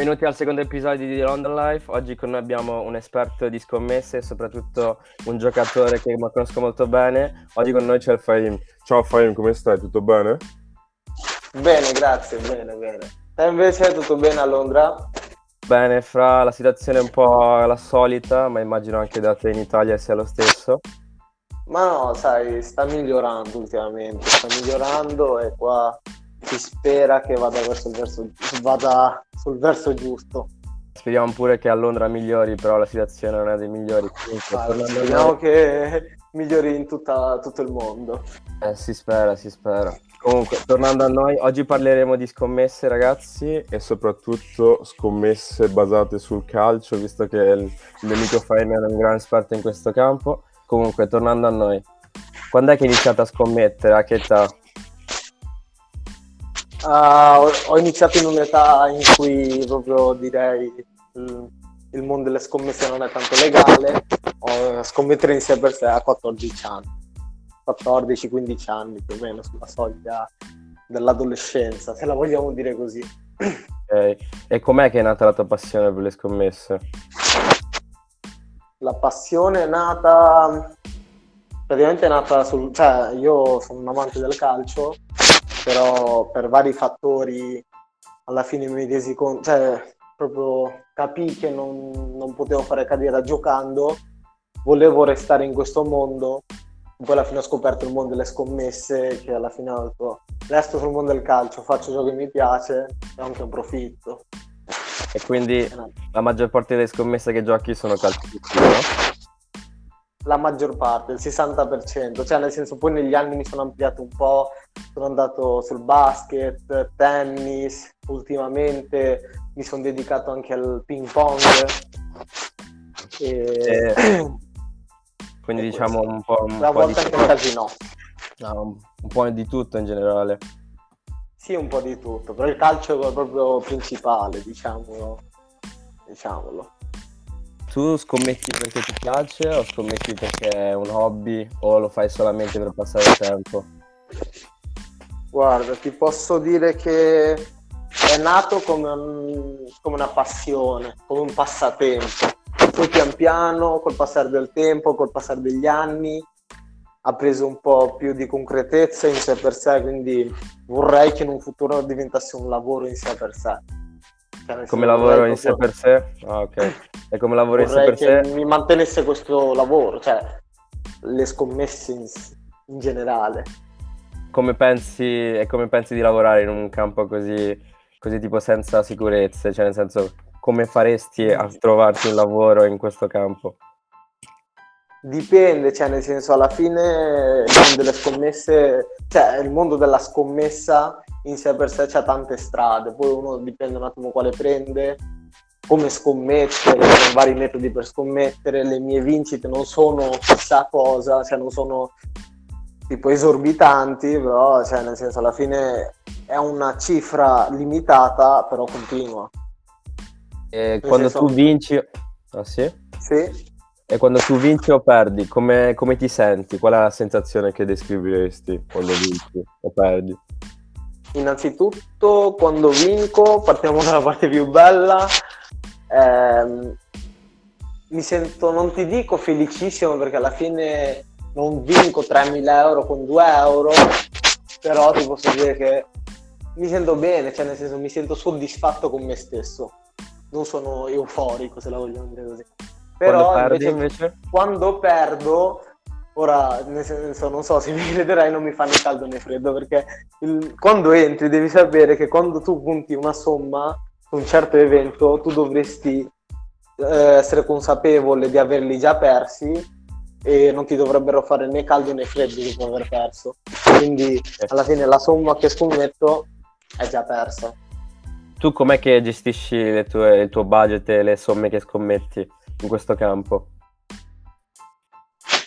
Benvenuti al secondo episodio di London Life. Oggi con noi abbiamo un esperto di scommesse e soprattutto un giocatore che conosco molto bene. Oggi con noi c'è il Fahim. Ciao Fahim, come stai? Tutto bene? Bene, grazie, bene, bene. Te invece tutto bene a Londra? Bene, fra la situazione è un po' la solita, ma immagino anche da te in Italia sia lo stesso. Ma no, sai, sta migliorando ultimamente, sta migliorando e qua si spera che vada, verso il verso, vada sul verso giusto. Speriamo pure che a Londra migliori, però la situazione non è dei migliori. Comunque, speriamo che migliori in tutta, tutto il mondo. Eh, si spera, si spera. Comunque, tornando a noi, oggi parleremo di scommesse, ragazzi, e soprattutto scommesse basate sul calcio, visto che il, amico Faina è un gran esperto in questo campo. Comunque, tornando a noi, quando è che hai iniziato a scommettere? A che età? Uh, ho iniziato in un'età in cui proprio direi il, il mondo delle scommesse non è tanto legale, ho scommettere in sé per sé a 14 anni, 14-15 anni più o meno sulla soglia dell'adolescenza, se la vogliamo dire così. Okay. E com'è che è nata la tua passione per le scommesse? La passione è nata praticamente è nata sul cioè io sono un amante del calcio però per vari fattori alla fine mi resi conto, cioè proprio capì che non, non potevo fare carriera giocando, volevo restare in questo mondo, poi alla fine ho scoperto il mondo delle scommesse, che alla fine ho detto resto sul mondo del calcio, faccio ciò che mi piace e anche un profitto. E quindi la maggior parte delle scommesse che giochi sono calcistiche, no? la maggior parte, il 60%, cioè nel senso poi negli anni mi sono ampliato un po', sono andato sul basket, tennis, ultimamente mi sono dedicato anche al ping pong. E... Eh, quindi diciamo un po'... Un Una po volta anche il casino. No, un, un po' di tutto in generale. Sì, un po' di tutto, però il calcio è proprio principale, diciamolo. diciamolo. Tu scommetti perché ti piace o scommetti perché è un hobby o lo fai solamente per passare il tempo? Guarda, ti posso dire che è nato come, un, come una passione, come un passatempo. Poi pian piano, col passare del tempo, col passare degli anni, ha preso un po' più di concretezza in sé per sé, quindi vorrei che in un futuro diventasse un lavoro in sé per sé. Cioè, come lavoro in sé per sé? Ah, ok. E come lavoro in sé per sé? mi mantenesse questo lavoro, cioè le scommesse in, in generale. Come pensi, e come pensi di lavorare in un campo così, così tipo senza sicurezze? Cioè, nel senso, come faresti a trovarti un lavoro in questo campo? Dipende, cioè nel senso alla fine il mondo delle scommesse, cioè il mondo della scommessa in sé per sé c'ha tante strade, poi uno dipende un attimo quale prende, come scommettere, vari metodi per scommettere, le mie vincite non sono chissà cosa, cioè non sono tipo esorbitanti, però cioè, nel senso alla fine è una cifra limitata, però continua. E quando senso... tu vinci... Ah sì? Sì. E quando tu vinci o perdi, come, come ti senti? Qual è la sensazione che descriveresti quando vinci o perdi? Innanzitutto, quando vinco, partiamo dalla parte più bella, ehm, mi sento, non ti dico felicissimo perché alla fine non vinco 3.000 euro con 2 euro, però ti posso dire che mi sento bene, cioè nel senso mi sento soddisfatto con me stesso, non sono euforico se la vogliamo dire così. Però quando invece, invece, quando perdo Ora, nel senso, non so se mi crederai, non mi fa né caldo né freddo, perché il, quando entri devi sapere che quando tu punti una somma su un certo evento, tu dovresti eh, essere consapevole di averli già persi e non ti dovrebbero fare né caldo né freddo dopo aver perso. Quindi alla fine la somma che scommetto è già persa. Tu com'è che gestisci tue, il tuo budget e le somme che scommetti in questo campo?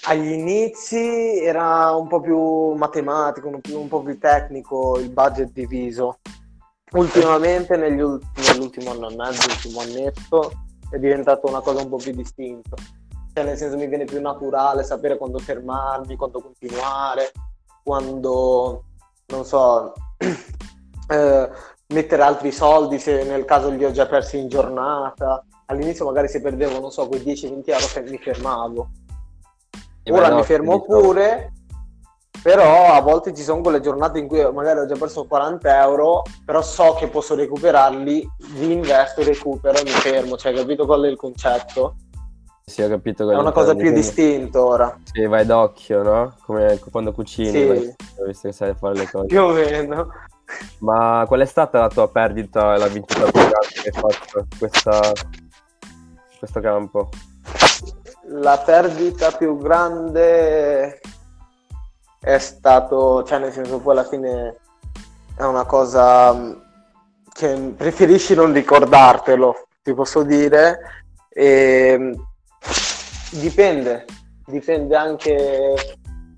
agli inizi era un po' più matematico, un, più, un po' più tecnico il budget diviso. Ultimamente, ulti- nell'ultimo anno e mezzo, l'ultimo annetto, è diventato una cosa un po' più distinta. Cioè, nel senso mi viene più naturale sapere quando fermarmi, quando continuare, quando, non so, eh, mettere altri soldi se nel caso li ho già persi in giornata. All'inizio magari se perdevo, non so, quei 10-20 euro mi fermavo. Ora no, mi fermo pure, però a volte ci sono quelle giornate in cui magari ho già perso 40 euro, però so che posso recuperarli, li investo, recupero e mi fermo, cioè capito qual è il concetto? Sì, ho capito. È una cosa più distinta ora. Sì, vai d'occhio, no? Come quando cucini, sì. vai, visto che sai fare le cose. Più o meno. Ma qual è stata la tua perdita e la vincita più grande che hai fatto questa, questo campo? La perdita più grande è stato, cioè nel senso poi alla fine è una cosa mm, che preferisci non ricordartelo, ti posso dire. E mm, dipende, dipende anche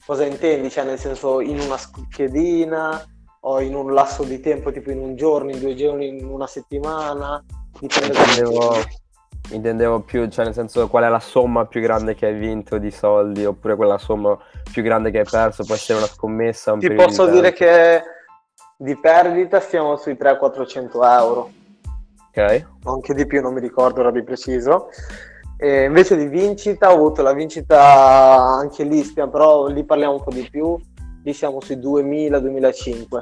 cosa intendi, cioè nel senso in una schedina o in un lasso di tempo, tipo in un giorno, in due giorni, in una settimana. Dipende intendevo, intendevo più, cioè nel senso qual è la somma più grande che hai vinto di soldi oppure quella somma più grande che hai perso, può essere una scommessa. Un Ti posso dire che di perdita stiamo sui 300-400 euro. Ok. Anche di più, non mi ricordo ora di preciso. E invece di vincita ho avuto la vincita anche lì, stiamo, però lì parliamo un po' di più, lì siamo sui 2000-2005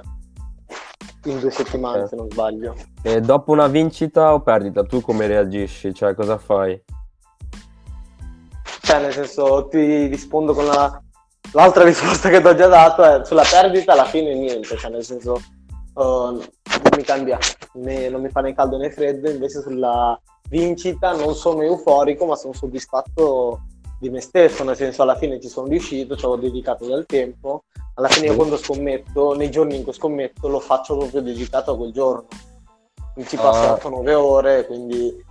in due settimane eh. se non sbaglio. E dopo una vincita o perdita, tu come reagisci? Cioè cosa fai? Cioè nel senso ti rispondo con la... l'altra risposta che ti ho già dato è sulla perdita alla fine niente, cioè nel senso uh, non mi cambia, né, non mi fa né caldo né freddo, invece sulla vincita non sono euforico ma sono soddisfatto di me stesso, nel senso alla fine ci sono riuscito, ci ho dedicato del tempo, alla fine io quando scommetto, nei giorni in cui scommetto lo faccio proprio dedicato a quel giorno, mi ci passo uh. 8-9 ore, quindi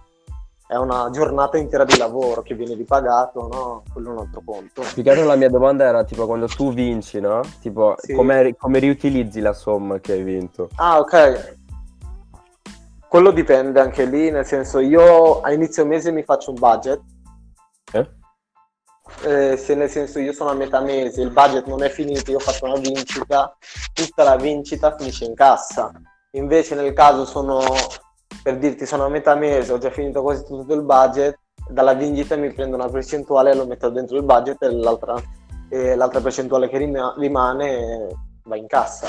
è una giornata intera di lavoro che viene ripagato, no? Quello è un altro conto. Più la mia domanda era tipo quando tu vinci, no? Tipo sì. come, come riutilizzi la somma che hai vinto? Ah ok, quello dipende anche lì, nel senso io a inizio mese mi faccio un budget. Eh? Eh, se nel senso io sono a metà mese, il budget non è finito, io faccio una vincita, tutta la vincita finisce in cassa. Invece nel caso sono, per dirti, sono a metà mese, ho già finito quasi tutto il budget, dalla vincita mi prendo una percentuale e lo metto dentro il budget e l'altra, e l'altra percentuale che rimane va in cassa.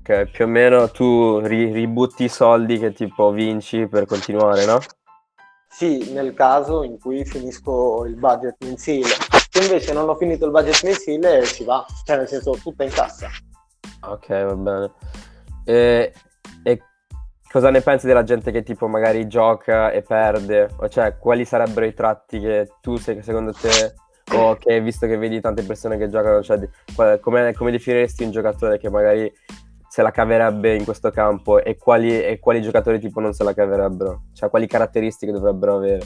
Ok, più o meno tu ri- ributti i soldi che tipo vinci per continuare, no? Sì, nel caso in cui finisco il budget mensile. Se invece non ho finito il budget mensile si va, cioè nel senso tutta in cassa. Ok, va bene. E, e cosa ne pensi della gente che tipo magari gioca e perde? O cioè, quali sarebbero i tratti che tu sei, secondo te o che visto che vedi tante persone che giocano, cioè, come, come definiresti un giocatore che magari se la caverebbe in questo campo e quali, e quali giocatori tipo non se la caverebbero? Cioè quali caratteristiche dovrebbero avere?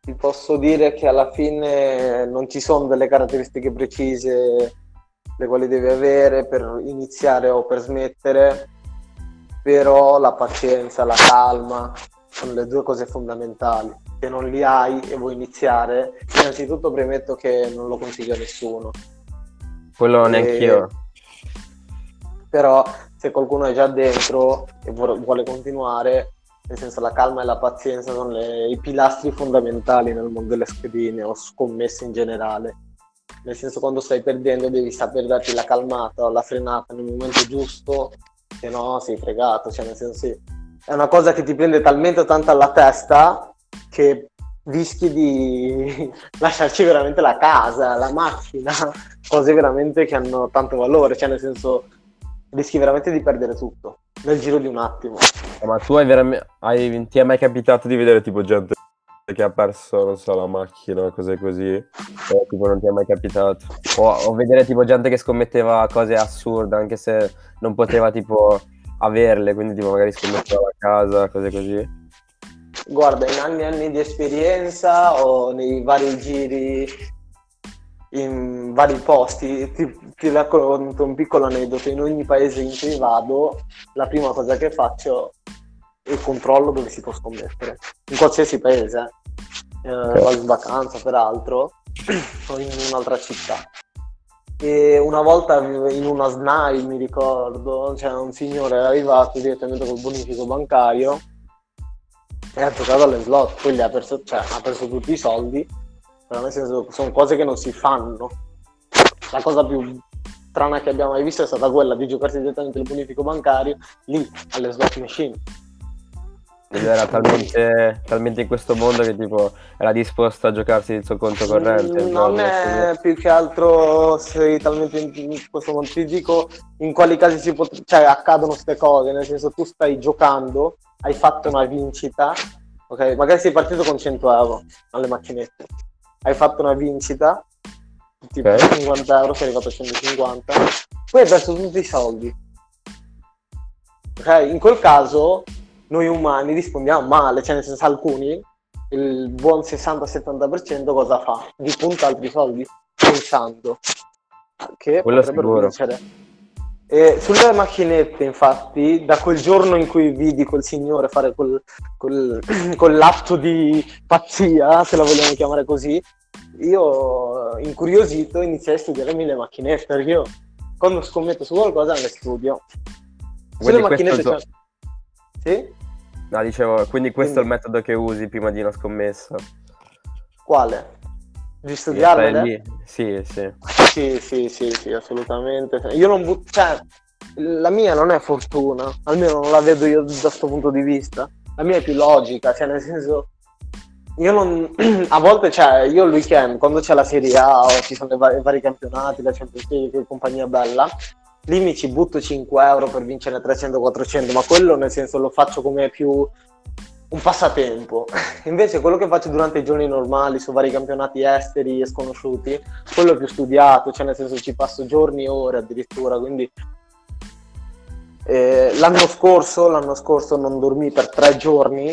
Ti posso dire che alla fine non ci sono delle caratteristiche precise le quali devi avere per iniziare o per smettere, però la pazienza, la calma sono le due cose fondamentali. Se non li hai e vuoi iniziare, innanzitutto premetto che non lo consiglio a nessuno. Quello neanch'io però se qualcuno è già dentro e vuole continuare, nel senso la calma e la pazienza sono le, i pilastri fondamentali nel mondo delle schedine o scommesse in generale. Nel senso quando stai perdendo devi saper darti la calmata o la frenata nel momento giusto, se no sei fregato, cioè nel senso sì. È una cosa che ti prende talmente tanto alla testa che rischi di lasciarci veramente la casa, la macchina, cose veramente che hanno tanto valore, cioè nel senso rischi veramente di perdere tutto nel giro di un attimo. Ma tu hai veramente. Hai, ti è mai capitato di vedere tipo gente che ha perso, non so, la macchina cose così? O tipo non ti è mai capitato? O, o vedere tipo gente che scommetteva cose assurde anche se non poteva tipo averle, quindi tipo magari scommetteva la casa, cose così? Guarda, in anni e anni di esperienza o nei vari giri in vari posti. Ti, ti racconto un piccolo aneddoto. In ogni paese in cui vado, la prima cosa che faccio il controllo dove si può scommettere. In qualsiasi paese, eh, vado in vacanza peraltro, o in un'altra città. E una volta in una SNAI, mi ricordo, c'era un signore arrivato direttamente col bonifico bancario e ha giocato alle slot, quindi ha perso, cioè, ha perso tutti i soldi, però nel senso sono cose che non si fanno. La cosa più strana che abbiamo mai visto è stata quella di giocarsi direttamente il bonifico bancario lì alle slot machine. Lui era talmente, talmente in questo mondo che tipo era disposto a giocarsi il suo conto corrente. Mm, non è più che altro sei talmente in questo mondo. Ti dico in quali casi si pot- cioè, accadono queste cose, nel senso tu stai giocando, hai fatto una vincita, ok? Magari sei partito con 100 euro alle macchinette, hai fatto una vincita, tipo okay. 50 euro, sei arrivato a 150, poi hai perso tutti i soldi. Ok? In quel caso noi umani rispondiamo male, cioè nel senso alcuni, il buon 60-70% cosa fa? Vi punta altri soldi pensando che Quello potrebbero sicuro. vincere. E sulle macchinette, infatti, da quel giorno in cui vidi quel signore fare quel, quel, quell'atto di pazzia, se la vogliamo chiamare così, io incuriosito iniziai a studiarmi le macchinette, perché io quando scommetto su qualcosa le studio. Sulle macchinette... C'è... Sì? No, dicevo, quindi questo quindi... è il metodo che usi prima di una scommessa? Quale? Di studiarla? Sì, sì. Sì, sì, sì, sì, assolutamente. Io non butto... Cioè, la mia non è fortuna, almeno non la vedo io da questo punto di vista. La mia è più logica, cioè nel senso... Io non... A volte, cioè, io il weekend, quando c'è la Serie A o ci sono i vari, vari campionati, la Champions League, compagnia bella, lì mi ci butto 5 euro per vincere 300-400, ma quello nel senso lo faccio come più un passatempo. Invece quello che faccio durante i giorni normali su vari campionati esteri e sconosciuti, quello è più studiato, cioè nel senso ci passo giorni e ore addirittura, quindi eh, l'anno, scorso, l'anno scorso non dormì per tre giorni,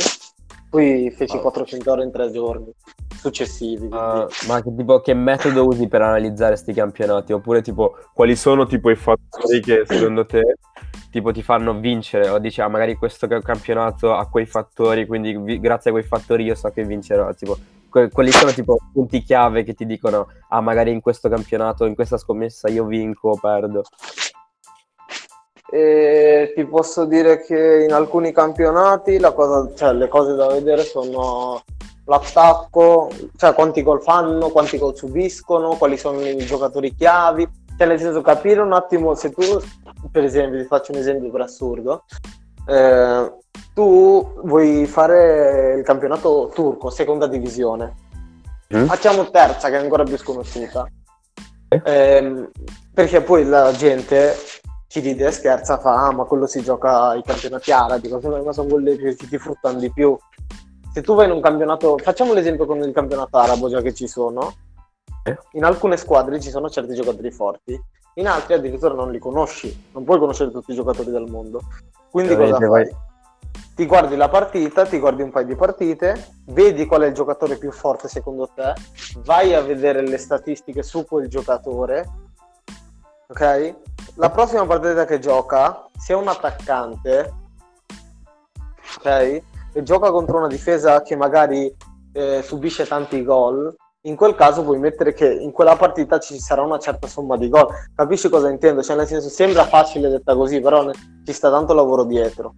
poi feci 400 ore in tre giorni successivi. Uh, ma che, tipo, che metodo usi per analizzare questi campionati? Oppure tipo quali sono tipo i fattori che secondo te tipo ti fanno vincere? O dici ah, magari questo campionato ha quei fattori, quindi vi- grazie a quei fattori io so che vincerò. Tipo, que- quali sono tipo punti chiave che ti dicono ah magari in questo campionato, in questa scommessa io vinco o perdo? E ti posso dire che in alcuni campionati cosa, cioè, le cose da vedere sono l'attacco, cioè quanti gol fanno, quanti gol subiscono, quali sono i giocatori chiavi, cioè nel senso capire un attimo se tu, per esempio, ti faccio un esempio per assurdo, eh, tu vuoi fare il campionato turco, seconda divisione, mm. facciamo terza che è ancora più sconosciuta, eh, perché poi la gente ci ride e scherza, fa ah ma quello si gioca ai campionati arabi, ma sono quelli che ti fruttano di più se tu vai in un campionato, facciamo l'esempio con il campionato arabo già che ci sono, in alcune squadre ci sono certi giocatori forti, in altre addirittura non li conosci, non puoi conoscere tutti i giocatori del mondo. Quindi cosa fai? Vai. Ti guardi la partita, ti guardi un paio di partite, vedi qual è il giocatore più forte secondo te, vai a vedere le statistiche su quel giocatore, ok? La prossima partita che gioca, se è un attaccante, ok? E gioca contro una difesa che magari eh, subisce tanti gol, in quel caso puoi mettere che in quella partita ci sarà una certa somma di gol. Capisci cosa intendo? Cioè, nel senso, sembra facile detta così, però ne- ci sta tanto lavoro dietro.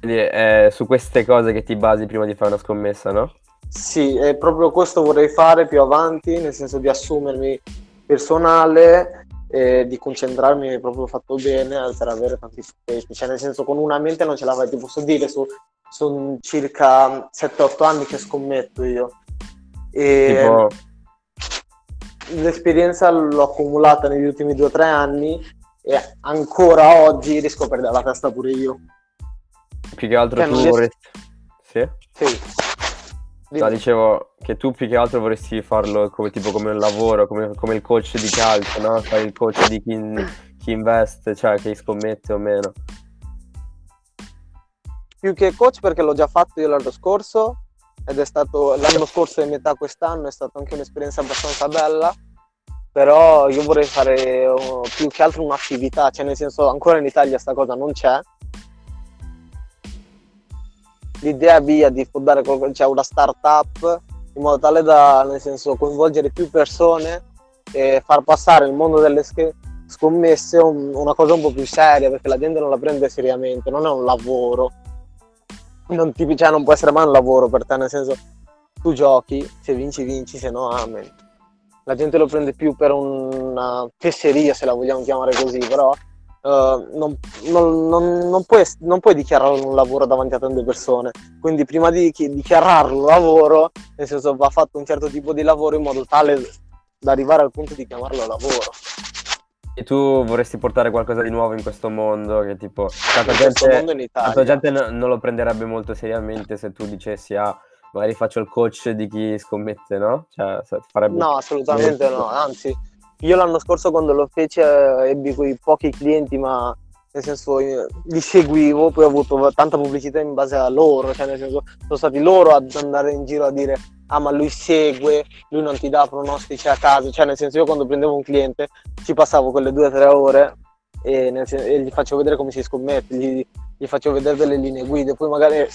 Quindi è su queste cose che ti basi prima di fare una scommessa, no? Sì, è proprio questo vorrei fare più avanti, nel senso di assumermi personale e di concentrarmi proprio fatto bene per avere tanti punti. Cioè, nel senso, con una mente non ce la fai, ti posso dire su sono circa 7-8 anni che scommetto io. E tipo... l'esperienza l'ho accumulata negli ultimi 2-3 anni e ancora oggi riesco a perdere la testa pure io. Più che altro cioè, tu vorresti... Sì? Sì. No, dicevo che tu più che altro vorresti farlo come, tipo, come un lavoro, come, come, il coach di calcio, no? Fai il coach di chi, chi investe, cioè chi scommette o meno più che coach perché l'ho già fatto io l'anno scorso ed è stato l'anno scorso e metà quest'anno è stata anche un'esperienza abbastanza bella però io vorrei fare uh, più che altro un'attività cioè nel senso ancora in Italia sta cosa non c'è l'idea via di fondare cioè una startup in modo tale da nel senso coinvolgere più persone e far passare il mondo delle sch- scommesse un, una cosa un po' più seria perché la gente non la prende seriamente, non è un lavoro. Non, ti, cioè, non può essere mai un lavoro per te, nel senso tu giochi, se vinci vinci, se no amen. La gente lo prende più per una fesseria, se la vogliamo chiamare così, però Uh, non, non, non, non, puoi, non puoi dichiarare un lavoro davanti a tante persone. Quindi prima di dichiararlo lavoro, nel senso va fatto un certo tipo di lavoro in modo tale da arrivare al punto di chiamarlo lavoro. E tu vorresti portare qualcosa di nuovo in questo mondo che tipo tanta gente, tanta gente non lo prenderebbe molto seriamente se tu dicessi ah magari faccio il coach di chi scommette, no? Cioè, farebbe... No, assolutamente no, anzi io l'anno scorso quando lo fece eh, ebbi quei pochi clienti, ma nel senso li seguivo, poi ho avuto tanta pubblicità in base a loro, cioè nel senso sono stati loro ad andare in giro a dire ah ma lui segue, lui non ti dà pronostici a caso, cioè nel senso io quando prendevo un cliente ci passavo quelle due o tre ore e, senso, e, gli facevo vedere come si scommette, gli, gli facevo vedere delle linee guida, poi magari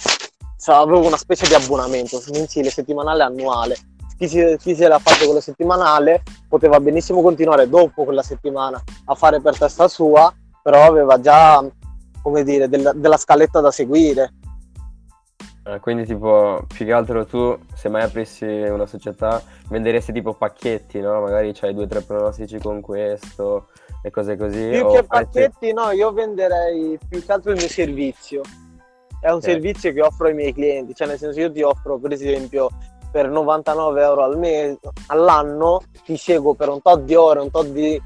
cioè, avevo una specie di abbonamento mensile, settimanale, annuale chi si, chi si era fatto quella settimanale poteva benissimo continuare dopo quella settimana a fare per testa sua, però aveva già, come dire, del, della scaletta da seguire. Eh, quindi tipo, più che altro tu, se mai aprissi una società, venderesti tipo pacchetti, no? Magari c'hai due o tre pronostici con questo e cose così. Più che pacchetti, no, io venderei più che altro il mio servizio. È un okay. servizio che offro ai miei clienti, cioè nel senso io ti offro per esempio per 99 euro al mese, all'anno, ti seguo per un tot di ore, un tot di,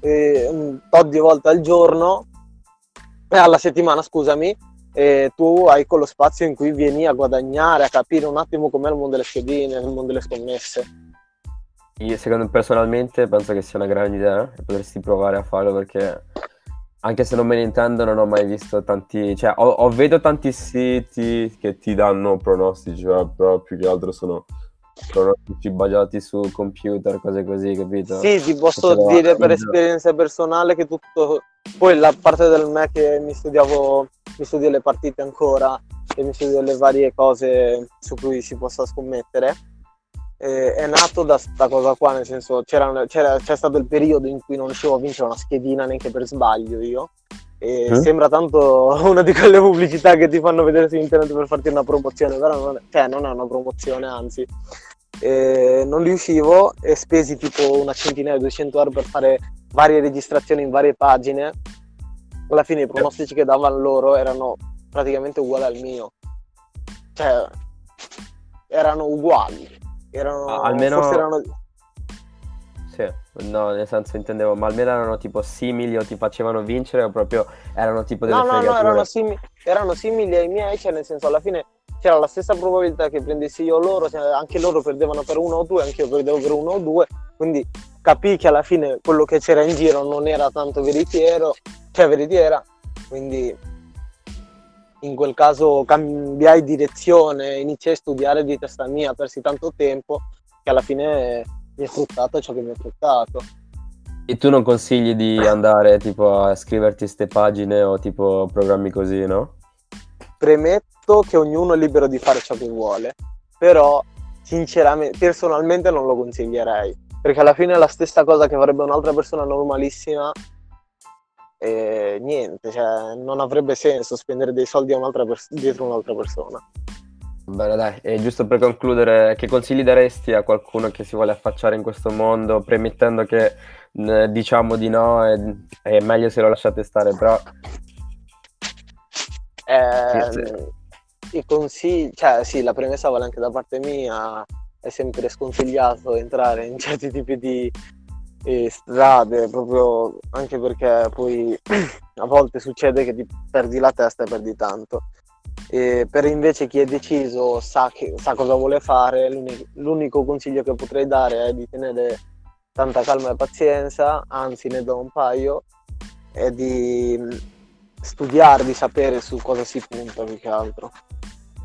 eh, un tot di volte al giorno, e alla settimana, scusami, e tu hai quello spazio in cui vieni a guadagnare, a capire un attimo com'è il mondo delle schedine, il mondo delle scommesse. Io secondo me personalmente penso che sia una grande idea e potresti provare a farlo perché anche se non me ne intendo, non ho mai visto tanti. Cioè, ho, ho vedo tanti siti che ti danno pronostici, però più che altro sono pronostici basati su computer, cose così, capito? Sì, ti posso dire per esperienza personale che tutto. Poi la parte del me che mi studiavo, mi studio le partite ancora e mi studio le varie cose su cui si possa scommettere eh, è nato da questa cosa qua, nel senso c'era, c'era, c'è stato il periodo in cui non riuscivo a vincere una schedina neanche per sbaglio io. Eh? Sembra tanto una di quelle pubblicità che ti fanno vedere su internet per farti una promozione, però non è, cioè, non è una promozione, anzi. Eh, non riuscivo e spesi tipo una centinaia, 200 euro per fare varie registrazioni in varie pagine. Alla fine i pronostici che davano loro erano praticamente uguali al mio. Cioè, erano uguali erano, ah, almeno... erano... Sì, no, nel senso intendevo, ma almeno erano tipo simili o ti facevano vincere o proprio erano tipo delle no, no, no, erano, simili, erano simili ai miei, cioè nel senso alla fine c'era la stessa probabilità che prendessi io loro, cioè anche loro perdevano per uno o due, anche io perdevo per uno o due, quindi capì che alla fine quello che c'era in giro non era tanto veritiero, cioè veritiera, quindi in quel caso cambiai direzione, iniziai a studiare di testa mia, persi tanto tempo che alla fine mi è fruttato ciò che mi è fruttato. E tu non consigli di andare tipo a scriverti queste pagine o tipo programmi così, no? Premetto che ognuno è libero di fare ciò che vuole, però sinceramente, personalmente non lo consiglierei, perché alla fine è la stessa cosa che farebbe un'altra persona normalissima e niente, cioè, non avrebbe senso spendere dei soldi un'altra pers- dietro un'altra persona. Bene, dai, e giusto per concludere, che consigli daresti a qualcuno che si vuole affacciare in questo mondo, premettendo che eh, diciamo di no e è meglio se lo lasciate stare, però... Eh, I consigli, cioè sì, la premessa vale anche da parte mia, è sempre sconsigliato entrare in certi tipi di e strade, proprio anche perché poi a volte succede che ti perdi la testa e perdi tanto. E per invece chi è deciso sa, che, sa cosa vuole fare, l'unico, l'unico consiglio che potrei dare è di tenere tanta calma e pazienza, anzi ne do un paio, è di studiare, di sapere su cosa si punta più che altro.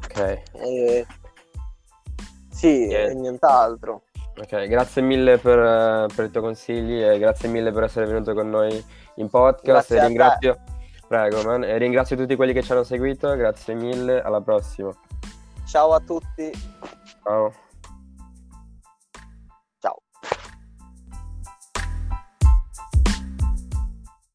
Ok. E, sì, yeah. e nient'altro. Ok, grazie mille per, per, i tuoi consigli e grazie mille per essere venuto con noi in podcast. Grazie e ringrazio, prego, man, e ringrazio tutti quelli che ci hanno seguito. Grazie mille, alla prossima. Ciao a tutti. Ciao.